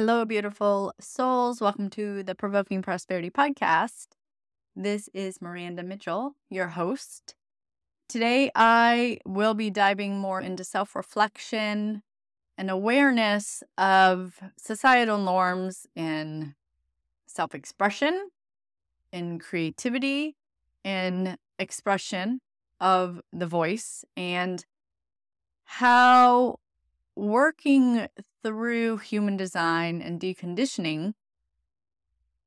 Hello, beautiful souls. Welcome to the Provoking Prosperity Podcast. This is Miranda Mitchell, your host. Today, I will be diving more into self reflection and awareness of societal norms in self expression, in creativity, in expression of the voice, and how working through human design and deconditioning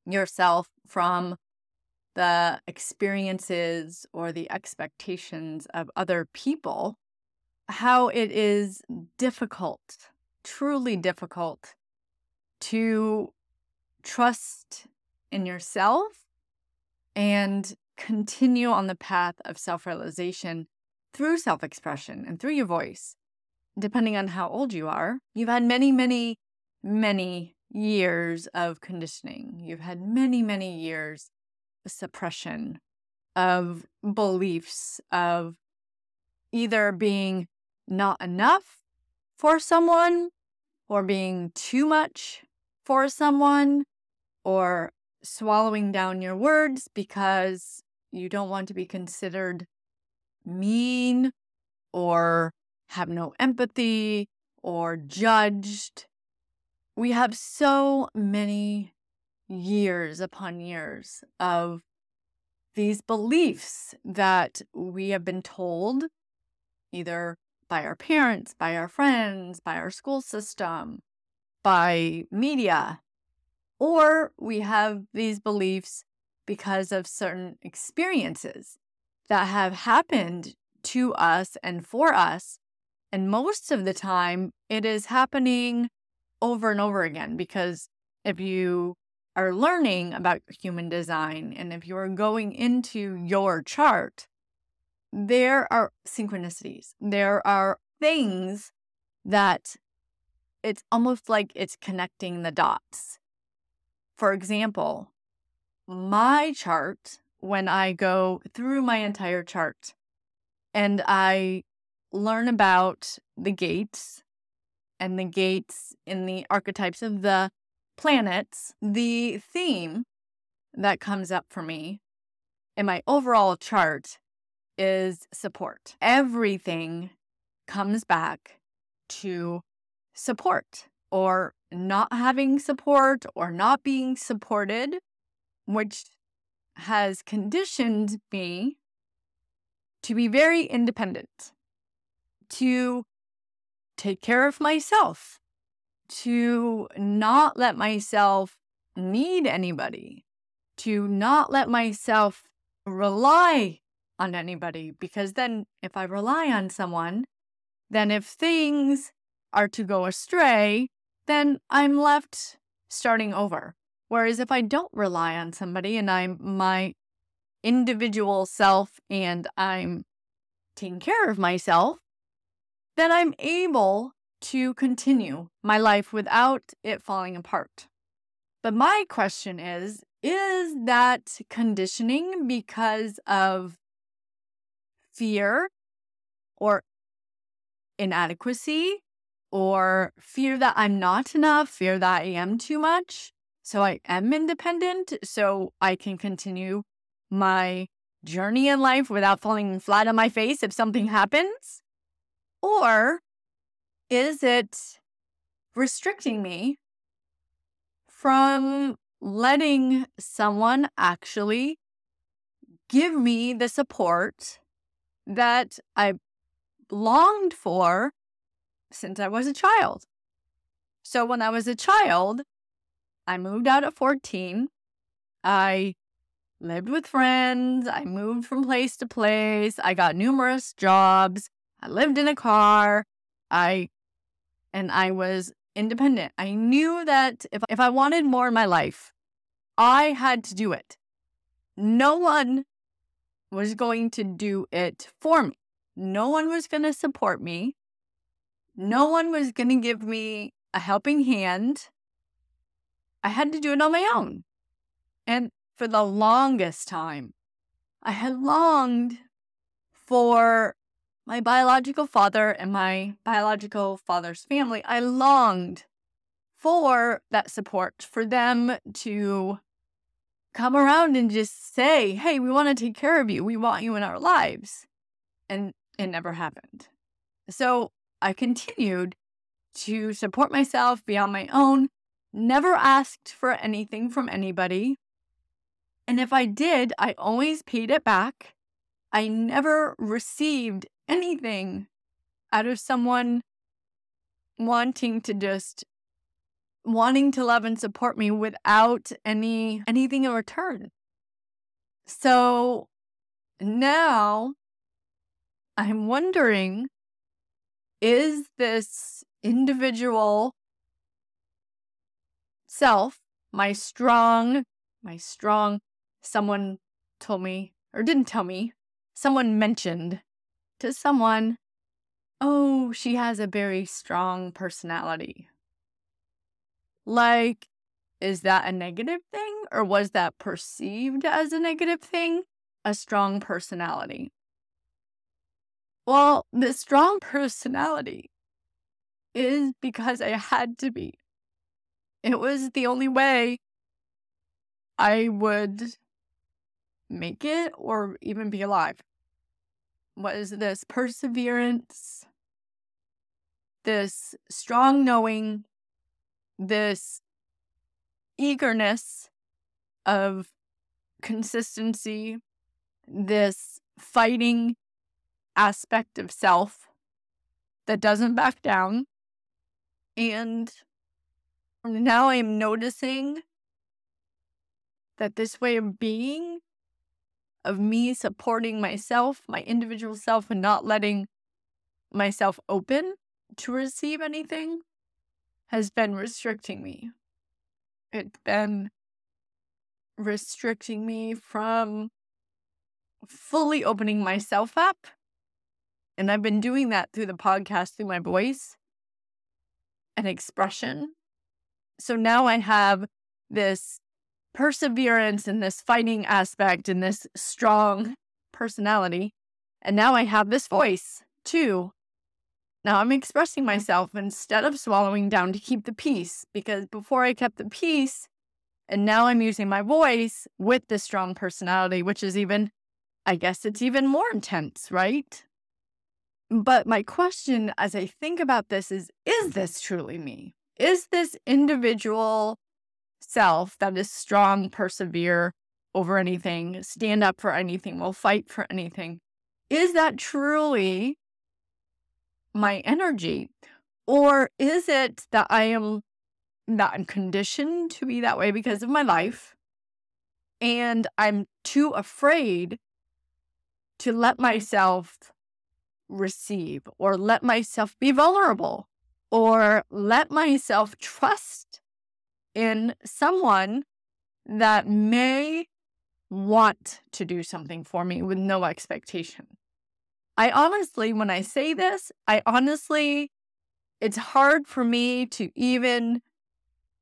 yourself from the experiences or the expectations of other people, how it is difficult, truly difficult to trust in yourself and continue on the path of self realization through self expression and through your voice depending on how old you are, you've had many, many, many years of conditioning. You've had many, many years of suppression of beliefs of either being not enough for someone or being too much for someone or swallowing down your words because you don't want to be considered mean or have no empathy or judged. We have so many years upon years of these beliefs that we have been told either by our parents, by our friends, by our school system, by media, or we have these beliefs because of certain experiences that have happened to us and for us and most of the time, it is happening over and over again because if you are learning about human design and if you are going into your chart, there are synchronicities. There are things that it's almost like it's connecting the dots. For example, my chart, when I go through my entire chart and I learn about the gates and the gates in the archetypes of the planets, the theme that comes up for me in my overall chart is support. Everything comes back to support or not having support or not being supported, which has conditioned me to be very independent to take care of myself, to not let myself need anybody, to not let myself rely on anybody. Because then, if I rely on someone, then if things are to go astray, then I'm left starting over. Whereas if I don't rely on somebody and I'm my individual self and I'm taking care of myself, then I'm able to continue my life without it falling apart. But my question is is that conditioning because of fear or inadequacy or fear that I'm not enough, fear that I am too much? So I am independent, so I can continue my journey in life without falling flat on my face if something happens? Or is it restricting me from letting someone actually give me the support that I longed for since I was a child. So when I was a child, I moved out at 14. I lived with friends. I moved from place to place. I got numerous jobs. I lived in a car. I and I was independent. I knew that if if I wanted more in my life, I had to do it. No one was going to do it for me. No one was going to support me. No one was going to give me a helping hand. I had to do it on my own. And for the longest time, I had longed for my biological father and my biological father's family. I longed for that support, for them to come around and just say, hey, we want to take care of you. We want you in our lives. And it never happened. So I continued to support myself, be on my own, never asked for anything from anybody. And if I did, I always paid it back. I never received anything out of someone wanting to just wanting to love and support me without any anything in return. So now I'm wondering is this individual self, my strong, my strong, someone told me, or didn't tell me, someone mentioned to someone, oh, she has a very strong personality. Like, is that a negative thing or was that perceived as a negative thing? A strong personality. Well, the strong personality is because I had to be. It was the only way I would make it or even be alive. What is this perseverance, this strong knowing this eagerness of consistency, this fighting aspect of self that doesn't back down. And now I'm noticing that this way of being, of me supporting myself, my individual self, and not letting myself open to receive anything, has been restricting me. It's been restricting me from fully opening myself up. And I've been doing that through the podcast, through my voice and expression. So now I have this perseverance and this fighting aspect and this strong personality. And now I have this voice too now I'm expressing myself instead of swallowing down to keep the peace, because before I kept the peace, and now I'm using my voice with this strong personality, which is even, I guess it's even more intense, right? But my question as I think about this is is this truly me? Is this individual self that is strong, persevere over anything, stand up for anything, will fight for anything? Is that truly my energy? Or is it that I am that I'm conditioned to be that way because of my life and I'm too afraid to let myself receive or let myself be vulnerable or let myself trust in someone that may want to do something for me with no expectation. I honestly, when I say this, I honestly, it's hard for me to even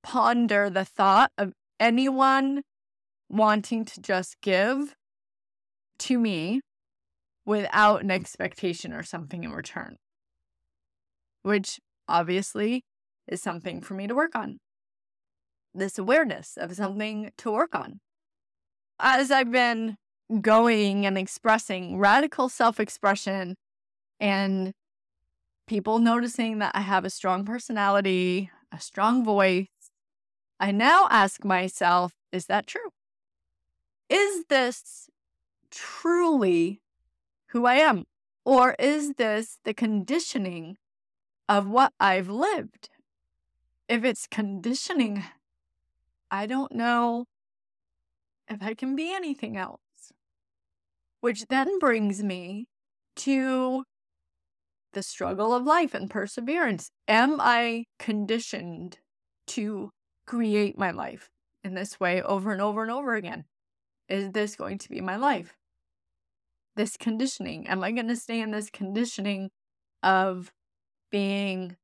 ponder the thought of anyone wanting to just give to me without an expectation or something in return, which obviously is something for me to work on. This awareness of something to work on. As I've been going and expressing radical self expression and people noticing that I have a strong personality. a strong voice, I now ask myself, is that true? Is this truly who I am? Or is this the conditioning of what I've lived? If it's conditioning, I don't know if I can be anything else. Which then brings me to the struggle of life and perseverance. Am I conditioned to create my life in this way over and over and over again? Is this going to be my life? This conditioning, am I going to stay in this conditioning of being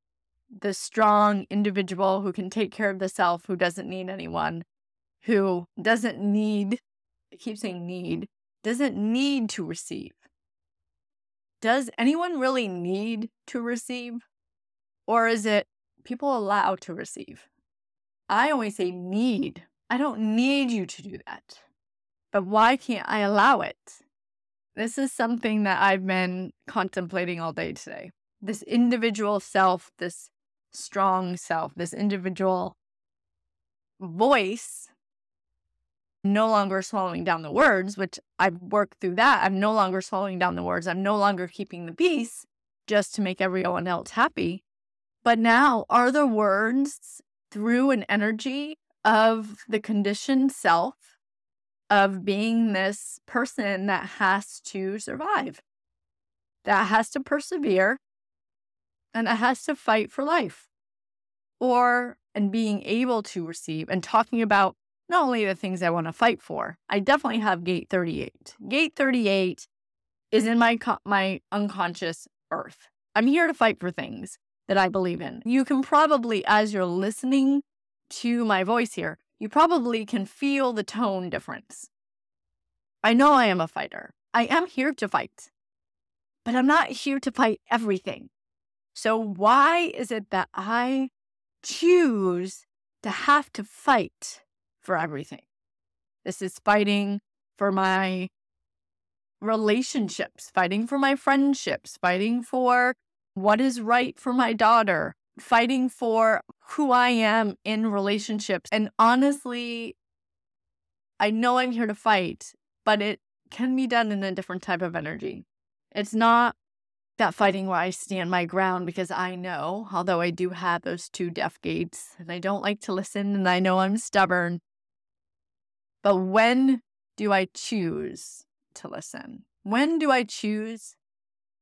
the strong individual who can take care of the self, who doesn't need anyone, who doesn't need, I keep saying need, doesn't need to receive? Does anyone really need to receive? Or is it people allow to receive? I always say need. I don't need you to do that. But why can't I allow it? This is something that I've been contemplating all day today. This individual self, this strong self, this individual voice no longer swallowing down the words, which I've worked through that. I'm no longer swallowing down the words. I'm no longer keeping the peace just to make everyone else happy. But now, are the words through an energy of the conditioned self of being this person that has to survive, that has to persevere, and that has to fight for life? Or, and being able to receive and talking about not only the things I want to fight for, I definitely have gate 38. Gate 38 is in my co- my unconscious earth. I'm here to fight for things that I believe in. You can probably as you're listening to my voice here, you probably can feel the tone difference. I know I am a fighter. I am here to fight. But I'm not here to fight everything. So why is it that I choose to have to fight for everything. This is fighting for my relationships, fighting for my friendships, fighting for what is right for my daughter, fighting for who I am in relationships. And honestly, I know I'm here to fight, but it can be done in a different type of energy. It's not that fighting where I stand my ground because I know, although I do have those two deaf gates and I don't like to listen and I know I'm stubborn, but when do I choose to listen? When do I choose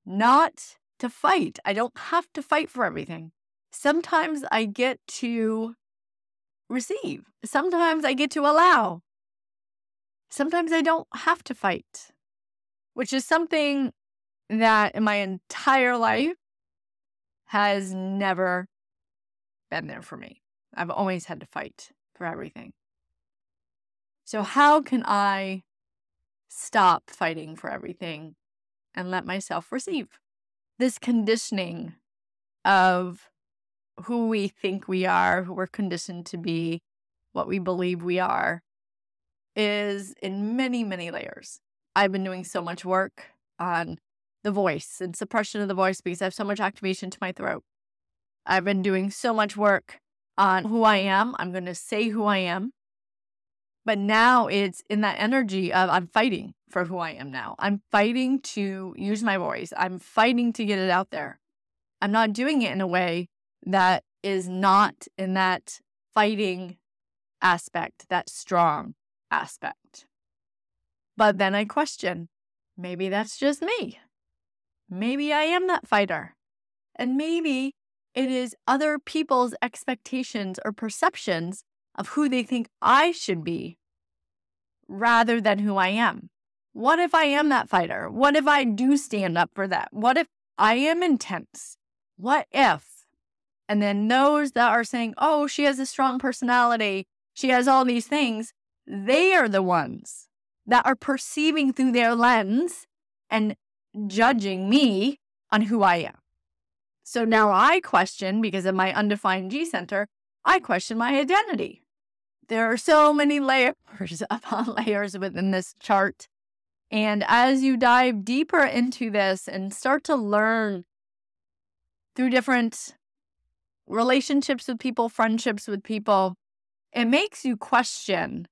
not to fight? I don't have to fight for everything. Sometimes I get to receive, sometimes I get to allow. Sometimes I don't have to fight, which is something that in my entire life has never been there for me. I've always had to fight for everything. So, how can I stop fighting for everything and let myself receive? This conditioning of who we think we are, who we're conditioned to be, what we believe we are, is in many, many layers. I've been doing so much work on the voice and suppression of the voice because I have so much activation to my throat. I've been doing so much work on who I am. I'm going to say who I am. But now it's in that energy of I'm fighting for who I am now. I'm fighting to use my voice. I'm fighting to get it out there. I'm not doing it in a way that is not in that fighting aspect, that strong aspect. But then I question maybe that's just me. Maybe I am that fighter. And maybe it is other people's expectations or perceptions of who they think I should be rather than who I am. What if I am that fighter? What if I do stand up for that? What if I am intense? What if? And then those that are saying, oh, she has a strong personality, she has all these things, they are the ones that are perceiving through their lens and judging me on who I am. So now I question, because of my undefined G center, I question my identity. There are so many layers upon layers within this chart. And as you dive deeper into this and start to learn through different relationships with people, friendships with people, it makes you question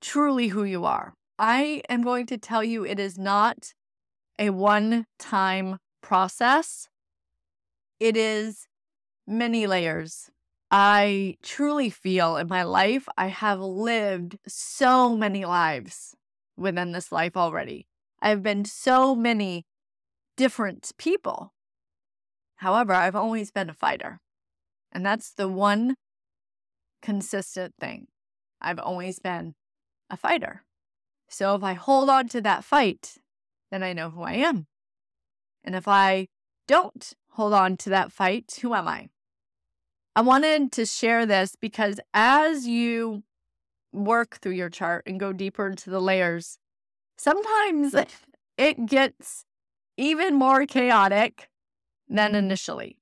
truly who you are. I am going to tell you it is not a one time process, it is many layers. I truly feel in my life, I have lived so many lives within this life already. I've been so many different people. However, I've always been a fighter. And that's the one consistent thing. I've always been a fighter. So if I hold on to that fight, then I know who I am. And if I don't hold on to that fight, who am I? I wanted to share this because as you work through your chart and go deeper into the layers, sometimes it gets even more chaotic than initially.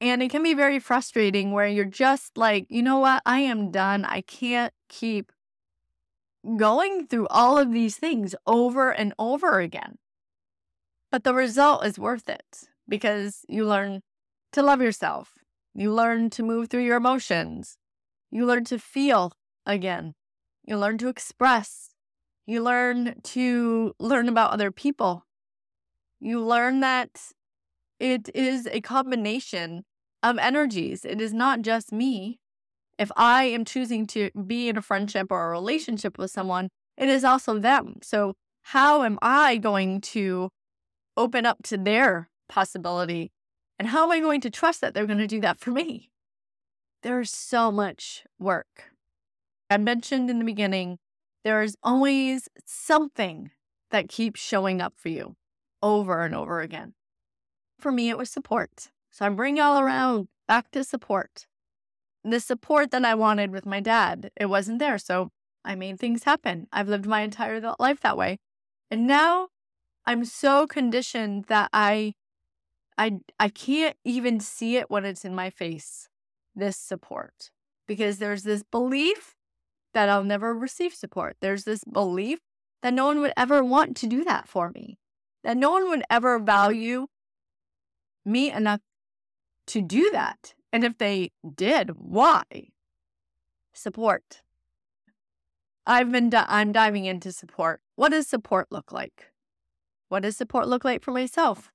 And it can be very frustrating where you're just like, you know what? I am done. I can't keep going through all of these things over and over again. But the result is worth it because you learn to love yourself. You learn to move through your emotions. You learn to feel again. You learn to express. You learn to learn about other people. You learn that it is a combination of energies. It is not just me, if I am choosing to be in a friendship or a relationship with someone, it is also them. So, how am I going to open up to their possibility? And how am I going to trust that they're going to do that for me? There's so much work. I mentioned in the beginning, there is always something that keeps showing up for you over and over again. For me, it was support. So I'm bringing all around back to support the support that I wanted with my dad, it wasn't there. So I made things happen. I've lived my entire life that way. And now I'm so conditioned that I I I can't even see it when it's in my face. This support because there's this belief that I'll never receive support. There's this belief that no one would ever want to do that for me. That no one would ever value me enough to do that. And if they did, why? Support. I've been di- I'm diving into support. What does support look like? What does support look like for myself?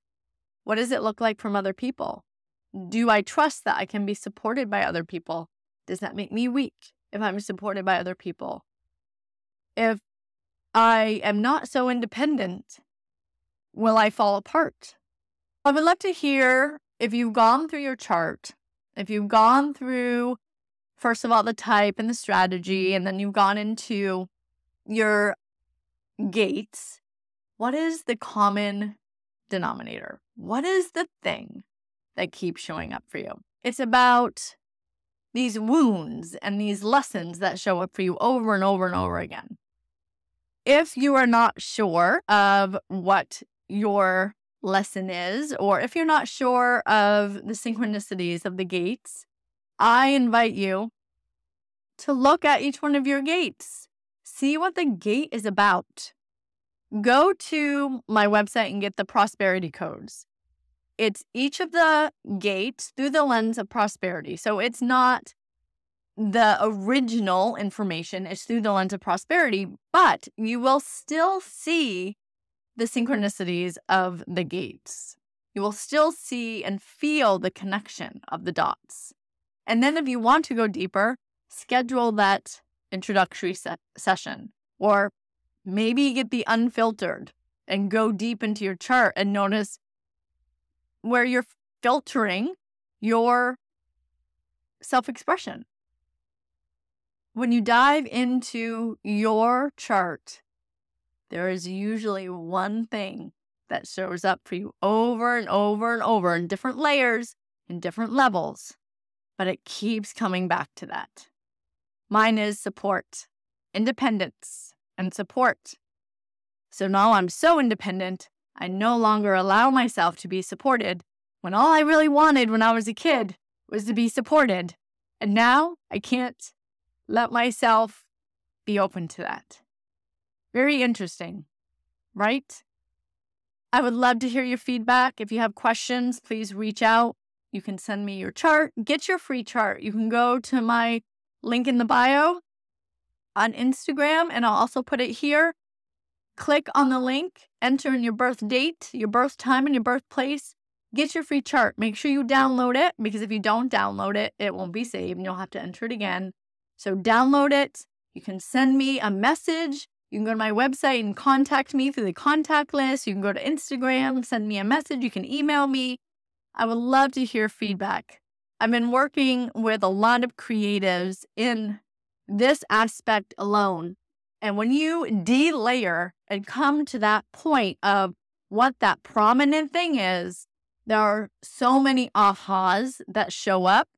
What does it look like from other people? Do I trust that I can be supported by other people? Does that make me weak if I'm supported by other people? If I am not so independent, will I fall apart? I would love to hear if you've gone through your chart if you've gone through, first of all, the type and the strategy, and then you've gone into your gates, what is the common denominator? What is the thing that keeps showing up for you? It's about these wounds and these lessons that show up for you over and over and over again. If you are not sure of what your lesson is, or if you're not sure of the synchronicities of the gates, I invite you to look at each one of your gates. See what the gate is about. Go to my website and get the prosperity codes. It's each of the gates through the lens of prosperity. So it's not the original information, it's through the lens of prosperity, but you will still see the synchronicities of the gates. You will still see and feel the connection of the dots. And then, if you want to go deeper, schedule that introductory se- session or maybe get the unfiltered and go deep into your chart and notice where you're filtering your self expression. When you dive into your chart, there is usually one thing that shows up for you over and over and over in different layers, in different levels, but it keeps coming back to that. Mine is support, independence, and support. So now I'm so independent, I no longer allow myself to be supported when all I really wanted when I was a kid was to be supported. And now I can't let myself be open to that. Very interesting, right? I would love to hear your feedback. If you have questions, please reach out. You can send me your chart. Get your free chart. You can go to my link in the bio on Instagram, and I'll also put it here. Click on the link, enter in your birth date, your birth time, and your birthplace. Get your free chart. Make sure you download it because if you don't download it, it won't be saved and you'll have to enter it again. So, download it. You can send me a message. You can go to my website and contact me through the contact list. You can go to Instagram, send me a message. You can email me. I would love to hear feedback. I've been working with a lot of creatives in this aspect alone. And when you delayer and come to that point of what that prominent thing is, there are so many ahas that show up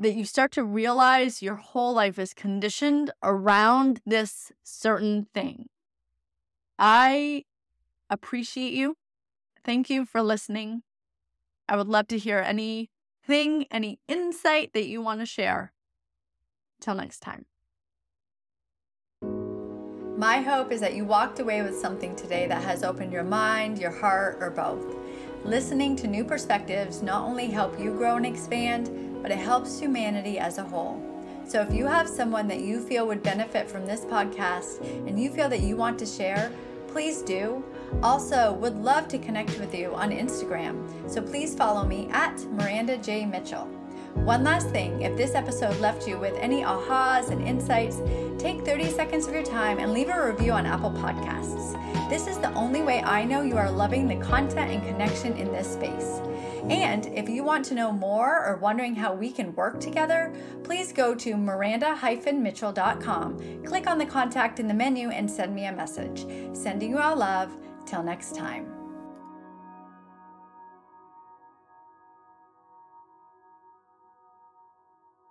that you start to realize your whole life is conditioned around this certain thing. I appreciate you. Thank you for listening. I would love to hear anything, any insight that you want to share. Till next time. My hope is that you walked away with something today that has opened your mind, your heart, or both. Listening to new perspectives not only help you grow and expand, but it helps humanity as a whole. So if you have someone that you feel would benefit from this podcast and you feel that you want to share, please do. Also, would love to connect with you on Instagram. So please follow me at Miranda J. Mitchell. One last thing if this episode left you with any ahas and insights, take 30 seconds of your time and leave a review on Apple Podcasts. This is the only way I know you are loving the content and connection in this space. And if you want to know more or wondering how we can work together, please go to miranda-mitchell.com, click on the contact in the menu, and send me a message. Sending you all love. Till next time.